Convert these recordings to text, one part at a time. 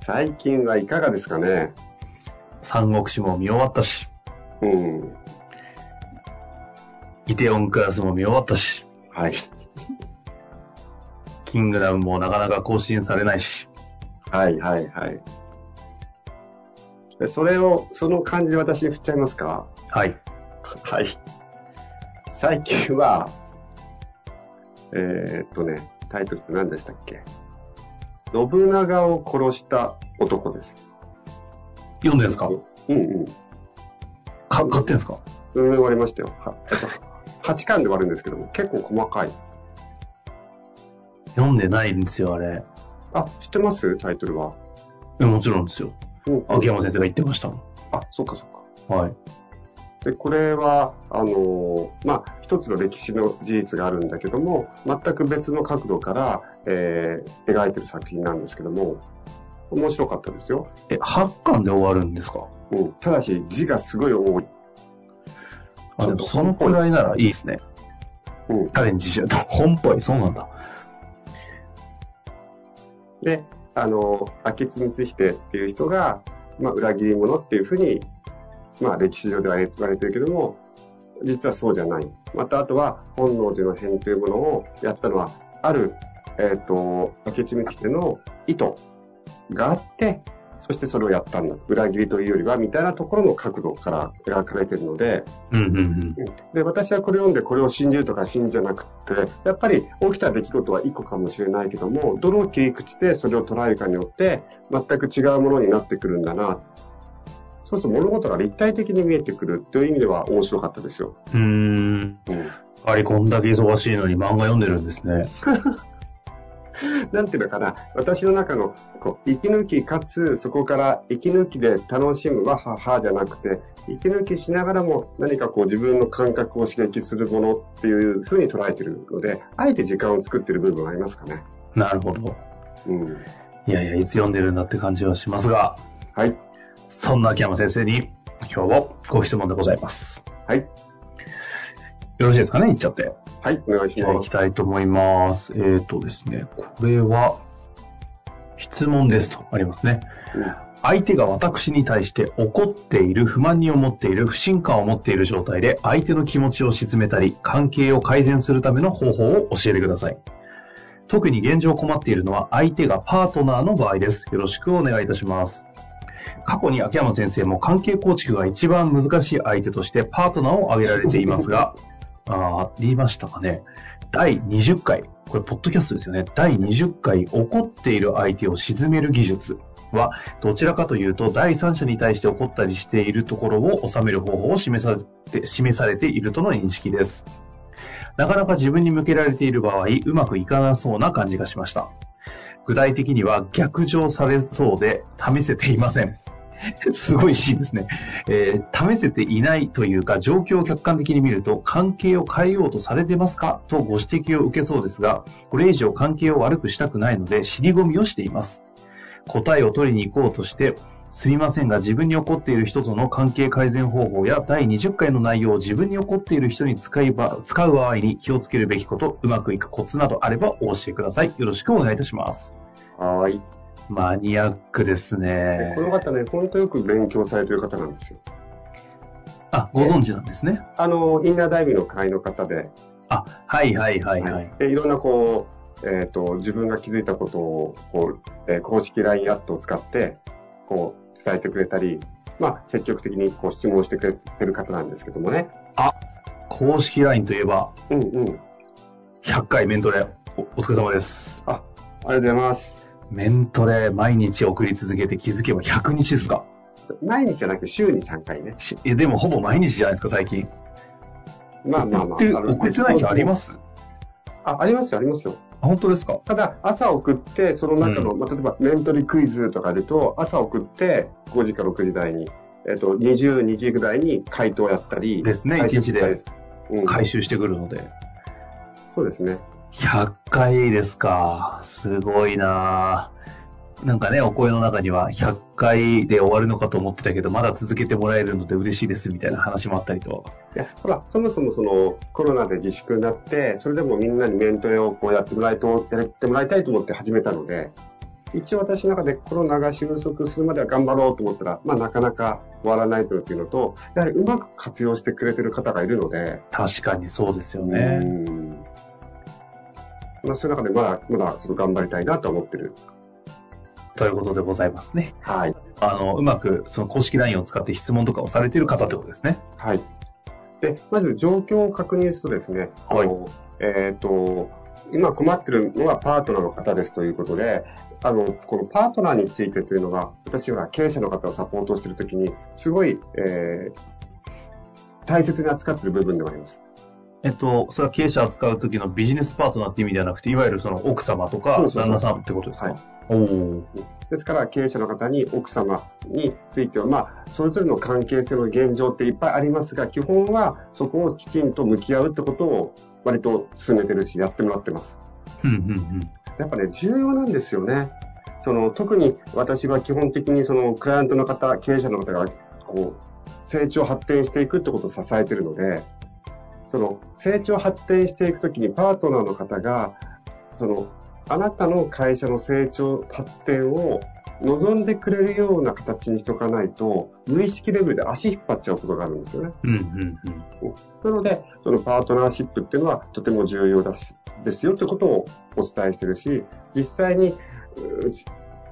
最近はいかがですかね？三国志も見終わったし、うん。イテオンクラスも見終わったし、はい。キングダムもなかなか更新されないし、はい、はい、はい。でそれを、その感じで私に振っちゃいますか？はい。はい。最近は、えー、っとね、タイトル何でしたっけ？信長を殺した男です。読んでんですか？うんうん。か買ってんですか？うん、終わりましたよ。はえっと8巻で終わるんですけども、結構細かい。読んでないんですよ、あれ。あ、知ってます？タイトルは。えもちろんですよ。うん秋山先生が言ってましたもん。あ、そっかそっか。はい。で、これは、あのーまあ、一つの歴史の事実があるんだけども、全く別の角度から、えー描いてる作品なんですけども、面白かったですよ。え、8巻で終わるんですか？うん。ただし、字がすごい多い。あ、でもそのくらいならいいですね。うん。チャレンジしちゃうと。本っぽい、そうなんだ。で、あのー明智光秀っていう人が、まあ、裏切り者っていうふうに、まあ、歴史上では言われてるけども、実はそうじゃない。また、あとは、本能寺の変というものをやったのは、ある、えっ、と、明智光秀の意図があって、そしてそれをやったんだ。裏切りというよりは、みたいなところの角度から描かれているので、うんうんうん。で、私はこれを読んでこれを信じるとか信じじゃなくて、やっぱり起きた出来事は一個かもしれないけども、どの切り口でそれを捉えるかによって、全く違うものになってくるんだな。そうすると物事が立体的に見えてくるという意味では面白かったですよ。うーん。うん。ありこんだけ忙しいのに漫画読んでるんですね。なんていうのかな、私の中のこう息抜きかつそこから息抜きで楽しむわははじゃなくて、息抜きしながらも何かこう自分の感覚を刺激するものっていうふうに捉えてるので、あえて時間を作ってる部分がありますかね。なるほど。うん。いやいや、いつ読んでるんだって感じはしますが、はい。そんな秋山先生に今日もご質問でございます。はい。よろしいですかね言っちゃって。はい、お願いしじゃあ行きます。たいと思います。えーとですね、これは、質問ですとありますね。うん相手が私に対して怒っている、不満に思っている、不信感を持っている状態で相手の気持ちを沈めたり、関係を改善するための方法を教えてください。特に現状困っているのは相手がパートナーの場合です。よろしくお願いいたします。過去に秋山先生も関係構築が一番難しい相手としてパートナーを挙げられていますが、あー言いましたかね。第20回、これ、ポッドキャストですよね。第20回、怒っている相手を沈める技術は、どちらかというと、第三者に対して怒ったりしているところを収める方法を示されて示されているとの認識です。なかなか自分に向けられている場合、うまくいかなそうな感じがしました。具体的には逆上されそうで試せていません。すごいシーンですね。えー試せていないというか、状況を客観的に見ると、関係を変えようとされてますか？とご指摘を受けそうですが、これ以上関係を悪くしたくないので、尻込みをしています。答えを取りに行こうとして、すみませんが自分に怒っている人との関係改善方法や第20回の内容を自分に怒っている人に使いば使う場合に気をつけるべきこと、うまくいくコツなどあればお教えください。よろしくお願いいたします。はい。マニアックですねこ。の方ね、本当よく勉強されてる方なんですよ。あ、ご存知なんですね。あの、インナーダイビングの会の方で、あ、はいはいはいはい。でいろんなこう、えっ、と、自分が気づいたことを、こう、えー公式 LINE アットを使って、こう、伝えてくれたり、まあ、積極的にこう質問してくれてる方なんですけどもね。公式 LINE といえば、うんうん。100回メントレお、お疲れ様です。あ、ありがとうございます。メントレ毎日送り続けて気づけば100日ですか？毎日じゃなく週に3回ね。しえでもほぼ毎日じゃないですか、最近。まあまあまあ。送って送ってない日あります？あ、ありますよ、ありますよ。あ本当ですか？ただ、朝送って、その中の、うまあ、例えば、メントリクイズとかでと、朝送って、5時か6時台に、えっ、と、22時ぐらいに回答やったり。ですね解説一日で。回収してくるので。そうですね。100回ですか。すごいなぁなんかね、お声の中には100回で終わるのかと思ってたけど、まだ続けてもらえるので嬉しいですみたいな話もあったりと。いや、ほら、そもそもその、コロナで自粛になって、それでもみんなにメントレをこうやってもらいと、やってもらいたいと思って始めたので、一応私の中でコロナが収束するまでは頑張ろうと思ったら、まあなかなか終わらないというのと、やはりうまく活用してくれてる方がいるので、確かにそうですよね。うんまあそういう中でまだ、まだちょっと頑張りたいなと思ってる。ということでございますね。はい。あの、うまくその公式 LINE を使って質問とかをされている方ってことですね。はい。で、まず状況を確認するとですね、はいえっ、と、今困ってるのはパートナーの方ですということで、あの、このパートナーについてというのが、私は経営者の方をサポートしているときに、すごい、えー大切に扱っている部分でもあります。えっと、それは経営者を使う時のビジネスパートナーって意味ではなくて、いわゆるその奥様とか旦那さんってことですか？はいおお。ですから、経営者の方に奥様については、まあ、それぞれの関係性の現状っていっぱいありますが、基本はそこをきちんと向き合うってことを割と進めてるし、やってもらってます。うんうんうん。やっぱね、重要なんですよね。その、特に私は基本的にその、クライアントの方、経営者の方が、こう、成長発展していくってことを支えているので、その、成長発展していくときにパートナーの方が、その、あなたの会社の成長発展を望んでくれるような形にしとかないと、無意識レベルで足引っ張っちゃうことがあるんですよね。うんうんうん。なので、そのパートナーシップっていうのはとても重要だしですよってことをお伝えしてるし、実際に、うち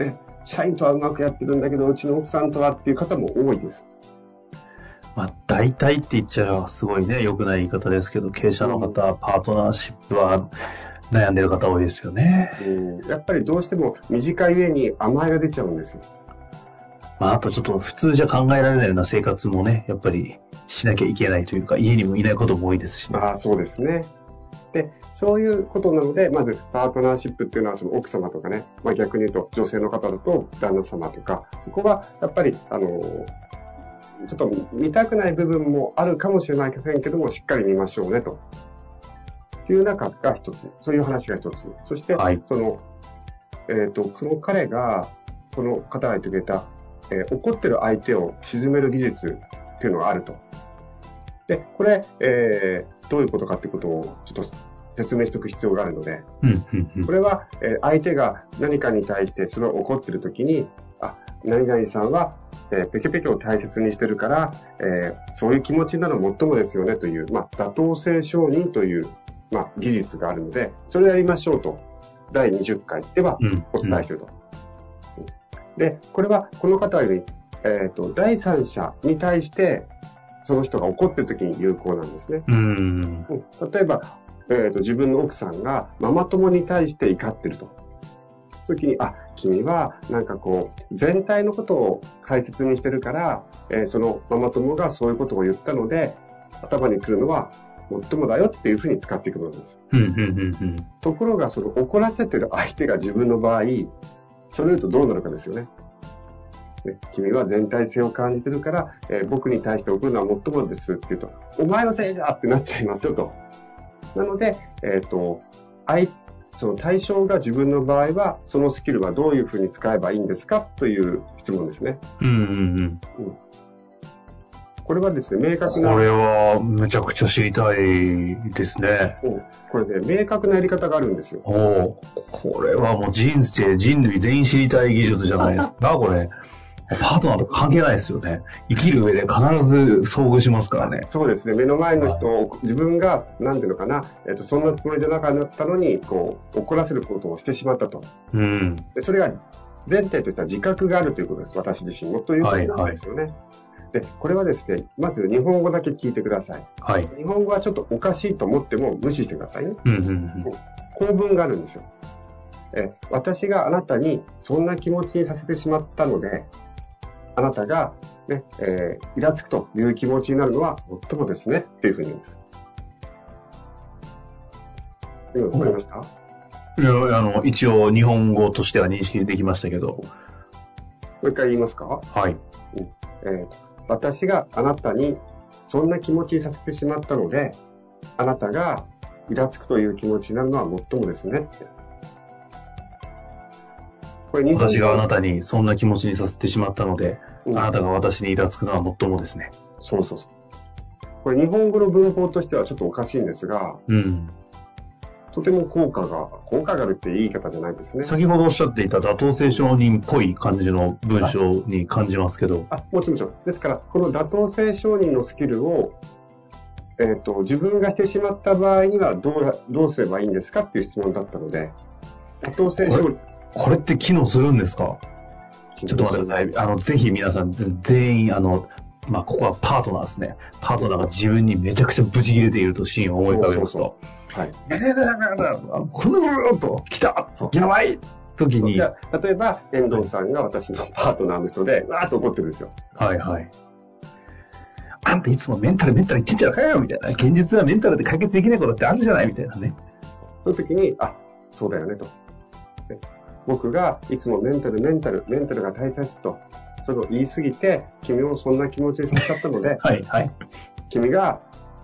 え社員とはうまくやってるんだけど、うちの奥さんとはっていう方も多いです。まあ、大体って言っちゃすごいね、良くない言い方ですけど、経営者の方、パートナーシップは悩んでる方多いですよね。うんやっぱりどうしても短い上に甘えが出ちゃうんですよ。まあ、あとちょっと普通じゃ考えられないような生活もね、やっぱりしなきゃいけないというか、家にもいないことも多いですしね。ああ、そうですね。で、そういうことなので、まずパートナーシップっていうのはその奥様とかね、まあ逆に言うと女性の方だと旦那様とか、そこはやっぱり、あの、ちょっと見たくない部分もあるかもしれませんけども、しっかり見ましょうねと。っていう中が一つ、そういう話が一つ。そして、はいその、えっ、と、その彼が、この方が言ってくれた、えー怒ってる相手を沈める技術っていうのがあると。で、これ、えーどういうことかっていうことをちょっと説明しておく必要があるので、これは、えー相手が何かに対してそれを怒ってる時に、あ、何々さんは、えーペケペケを大切にしてるから、えーそういう気持ちなのもっともですよねという、まあ、妥当性承認という、まあ、技術があるので、それをやりましょうと、第20回ではうんお伝えしていると。で、これはこの方より、えっ、と、第三者に対して、その人が怒ってる時に有効なんですね。うん。うん例えば、えーと、自分の奥さんがママ友に対して怒ってると。時に、あ、君はなんかこう、全体のことを大切にしてるから、えーそのママ友がそういうことを言ったので、頭に来るのは、もっともだよっていうふうに使っていくものです。ところが、その怒らせてる相手が自分の場合、それ言うとどうなるかですよね。ね君は全体性を感じてるから、えー僕に対して怒るのはもっともですって言うと、お前のせいじゃってなっちゃいますよと。なので、えっ、と、相その対象が自分の場合は、そのスキルはどういうふうに使えばいいんですかという質問ですね。うんうんうん。これはですね、明確な、これは、めちゃくちゃ知りたいですね。うんこれね、明確なやり方があるんですよ。おおこれはもう人生、人類全員知りたい技術じゃないですか、これ。パートナーとか関係ないですよね。生きる上で必ず遭遇しますからね。そうですね、目の前の人を、自分が、なんていうのかな、えっ、と、そんなつもりじゃなかったのに、こう、怒らせることをしてしまったと。うん。でそれが前提としては自覚があるということです。私自身も。ということなんですよね。で、これはですね、まず日本語だけ聞いてください。はい。日本語はちょっとおかしいと思っても無視してくださいね。うんうんうん。構文があるんですよ。え、私があなたにそんな気持ちにさせてしまったので、あなたが、ね、えーイラつくという気持ちになるのは最もですねっていうふうに言うんです。今、わかりました？いや、あの、一応日本語としては認識できましたけど、もう一回言いますか？はい。えー私があなたにそんな気持ちにさせてしまったので、あなたがイラつくという気持ちになるのは最もですねって。これ私があなたにそんな気持ちにさせてしまったので、うんあなたが私にイラつくのは最もですね。そうそうそう。これ日本語の文法としてはちょっとおかしいんですが、うん。とても効果が、効果があるって言い方じゃないですね。先ほどおっしゃっていた妥当性承認っぽい感じの文章に感じますけど、あ、もちろん。ですから、この妥当性承認のスキルを、えっ、と、自分がしてしまった場合にはどう、どうすればいいんですかっていう質問だったので、妥当性承認。これって機能するんですか？ちょっと待ってください。あの、ぜひ皆さん、ぜ全員、あの、まあ、ここはパートナーですね。パートナーが自分にめちゃくちゃブチ切れているとシーンを思い浮かべますと、はい。えー、この野郎と来たやばい時に、例えば、遠藤さんが私のパートナーの人で、わーっと怒ってるんですよ。いはい。あんたいつもメンタルメンタル言ってんじゃないかよみたいな。現実はメンタルで解決できないことってあるじゃないみたいなね。その時に、あ、そうだよねと。で僕がいつもメンタル、メンタル、メンタルが大切と、それを言い過ぎて、君をそんな気持ちにさせちゃったので、はいはい。君が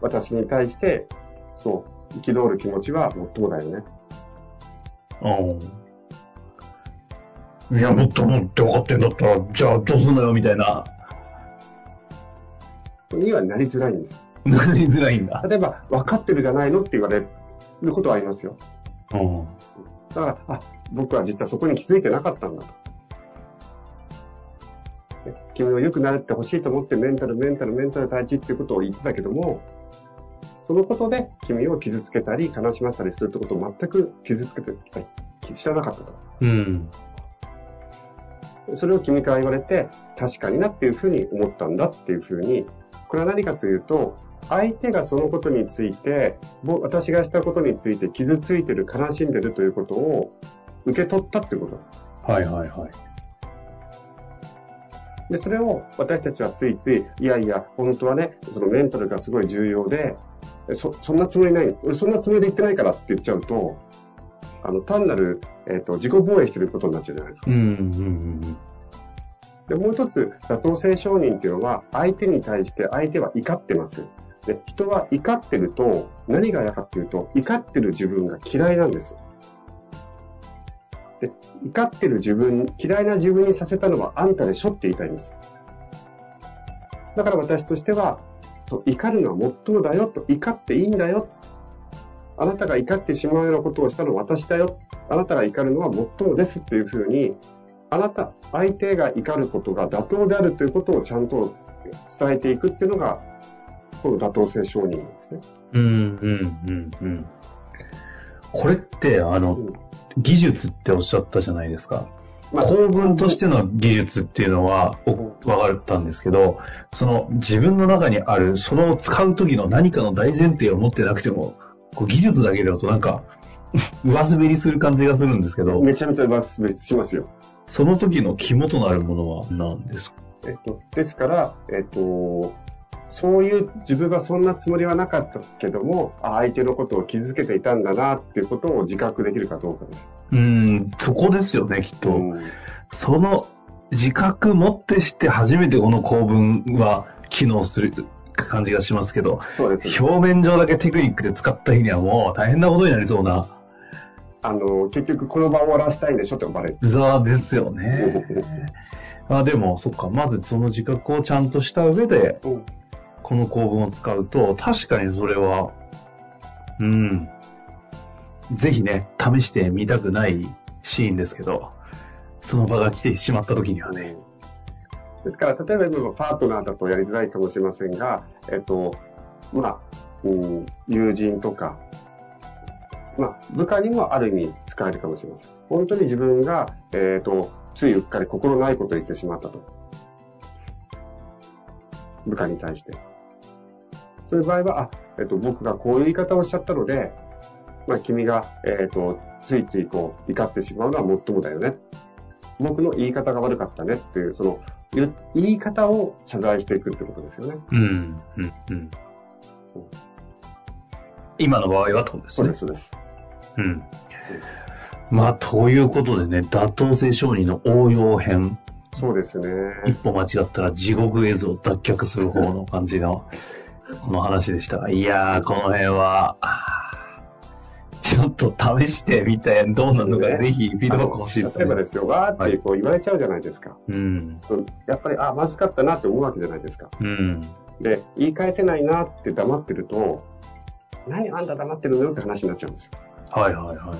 私に対して、そう、憤る気持ちは最もだよね。うん。いや、もっともって分かってんだったら、じゃあどうすんのよみたいな。にはなりづらいんです。なりづらいんだ。例えば、分かってるじゃないのって言われることはありますよ。うん。だから、あ、僕は実はそこに気づいてなかったんだと。ね君を良くなってほしいと思ってメンタル、メンタル、メンタル大事っていうことを言ってたけども、そのことで君を傷つけたり悲しませたりするってことを全く傷つけて、知らなかったと。うん。それを君から言われて、確かになっていうふうに思ったんだっていうふうに、これは何かというと、相手がそのことについて、ぼ私がしたことについて傷ついてる、悲しんでるということを受け取ったってこと。はいはいはい。で、それを私たちはついつい、いやいや、本当はね、そのメンタルがすごい重要で、そ、そんなつもりない、俺そんなつもりで言ってないからって言っちゃうと、あの、単なる、えっ、と、自己防衛してることになっちゃうじゃないですか。うんうんうんで、もう一つ、妥当性承認っていうのは、相手に対して相手は怒ってます。で、人は怒ってると、何が嫌かっていうと、怒ってる自分が嫌いなんです。で、怒ってる自分、嫌いな自分にさせたのはあんたでしょって言いたいんです。だから私としては、そう、怒るのは最もだよと、怒っていいんだよ。あなたが怒ってしまうようなことをしたのは私だよ。あなたが怒るのは最もですっていうふうに、あなた、相手が怒ることが妥当であるということをちゃんと伝えていくっていうのが、この妥当性承認なんですね。うん。うんうんうんうん。これって、あの、うん技術っておっしゃったじゃないですか。まあ構文としての技術っていうのは、お分かったんですけど、その自分の中にある、その使う時の何かの大前提を持ってなくても、こう技術だけだとなんか、上滑りする感じがするんですけど、めちゃめちゃバス別しますよ。その時の肝となるものは何ですか？えっと、ですから、えっと、そういう自分はそんなつもりはなかったけども、あ相手のことを傷つけていたんだなっていうことを自覚できるかどうかです。うん、そこですよね、きっと。うんその自覚持ってして初めてこの構文は機能する感じがしますけど、そうです。表面上だけテクニックで使った日にはもう大変なことになりそうなあの、結局この場を終わらせたいんでしょって思われる。座ですよね。あでも、そっか、まずその自覚をちゃんとした上で、うんこの構文を使うと、確かにそれは、うん、ぜひね、試してみたくないシーンですけど、その場が来てしまった時にはね、ですから、例えばパートナーだとやりづらいかもしれませんが、えっと、まあ、うん、友人とか、まあ、部下にもある意味使えるかもしれません。本当に自分が、えっと、ついうっかり心ないことを言ってしまったと。部下に対して。そういう場合は、あ、えっと、僕がこういう言い方をしちゃったので、まあ、君が、えっと、ついついこう、怒ってしまうのはもっともだよね。僕の言い方が悪かったねっていう、その、言い方を謝罪していくってことですよね。うん、うん、うん。今の場合はとですね。そうです、そうです。うん。まあ、ということでね、妥当性承認の応用編。そうですね。一歩間違ったら地獄映像を脱却する方の感じの、この話でしたが、いやー、この辺は、ちょっと試してみて、どうなのか、ね、ぜひフィードバック欲しいですね。例えばですよ、わーってこう言われちゃうじゃないですか。うん。やっぱり、あ、まずかったなって思うわけじゃないですか。うん。で、言い返せないなって黙ってると、何あんた黙ってるのよって話になっちゃうんですよ。はいはいはい。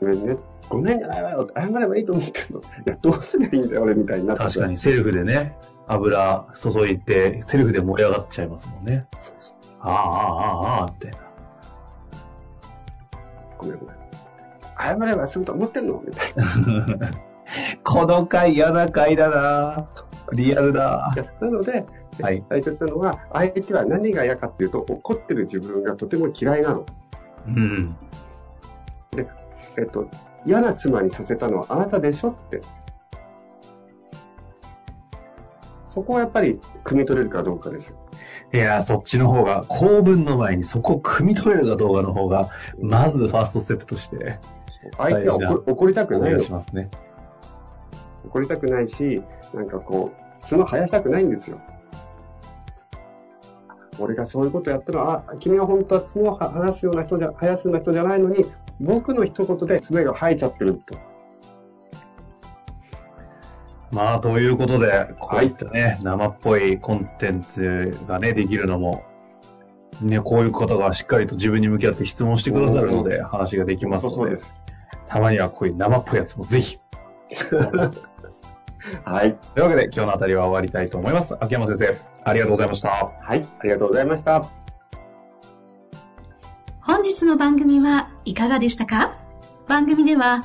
ごめんね。ごめんじゃないわよ。謝ればいいと思うけど、いや、どうすればいいんだよ、俺みたいになって。確かに、セルフでね、油注いで、セルフで盛り上がっちゃいますもんね。そうそう。ああ、ああ、ああ、って。ごめんごめん。謝ればすぐと思ってんのみたいな。この回嫌な回だなリアルだ。なので、はい、大切なのは、相手は何が嫌かっていうと、怒ってる自分がとても嫌いなの。うん。で、えっと、嫌な妻にさせたのはあなたでしょって。そこはやっぱり、汲み取れるかどうかですいや、そっちの方が、公文の前にそこを汲み取れるかどうかの方が、まずファーストステップとして。相手は怒りたくないの。しますね。怒りたくないし、なんかこう、角生やしたくないんですよ。俺がそういうことやったのは、あ、君は本当は角を生やすような人じゃ、生やすような人じゃないのに、僕の一言で爪が生えちゃってると。まあ、ということで、こういったね、はい、生っぽいコンテンツがね、できるのも、ね、こういう方がしっかりと自分に向き合って質問してくださるので、話ができますので、たまにはこういう生っぽいやつもぜひ。はい。というわけで、今日のあたりは終わりたいと思います。秋山先生、ありがとうございました。はい、ありがとうございました。本日の番組はいかがでしたか？番組では、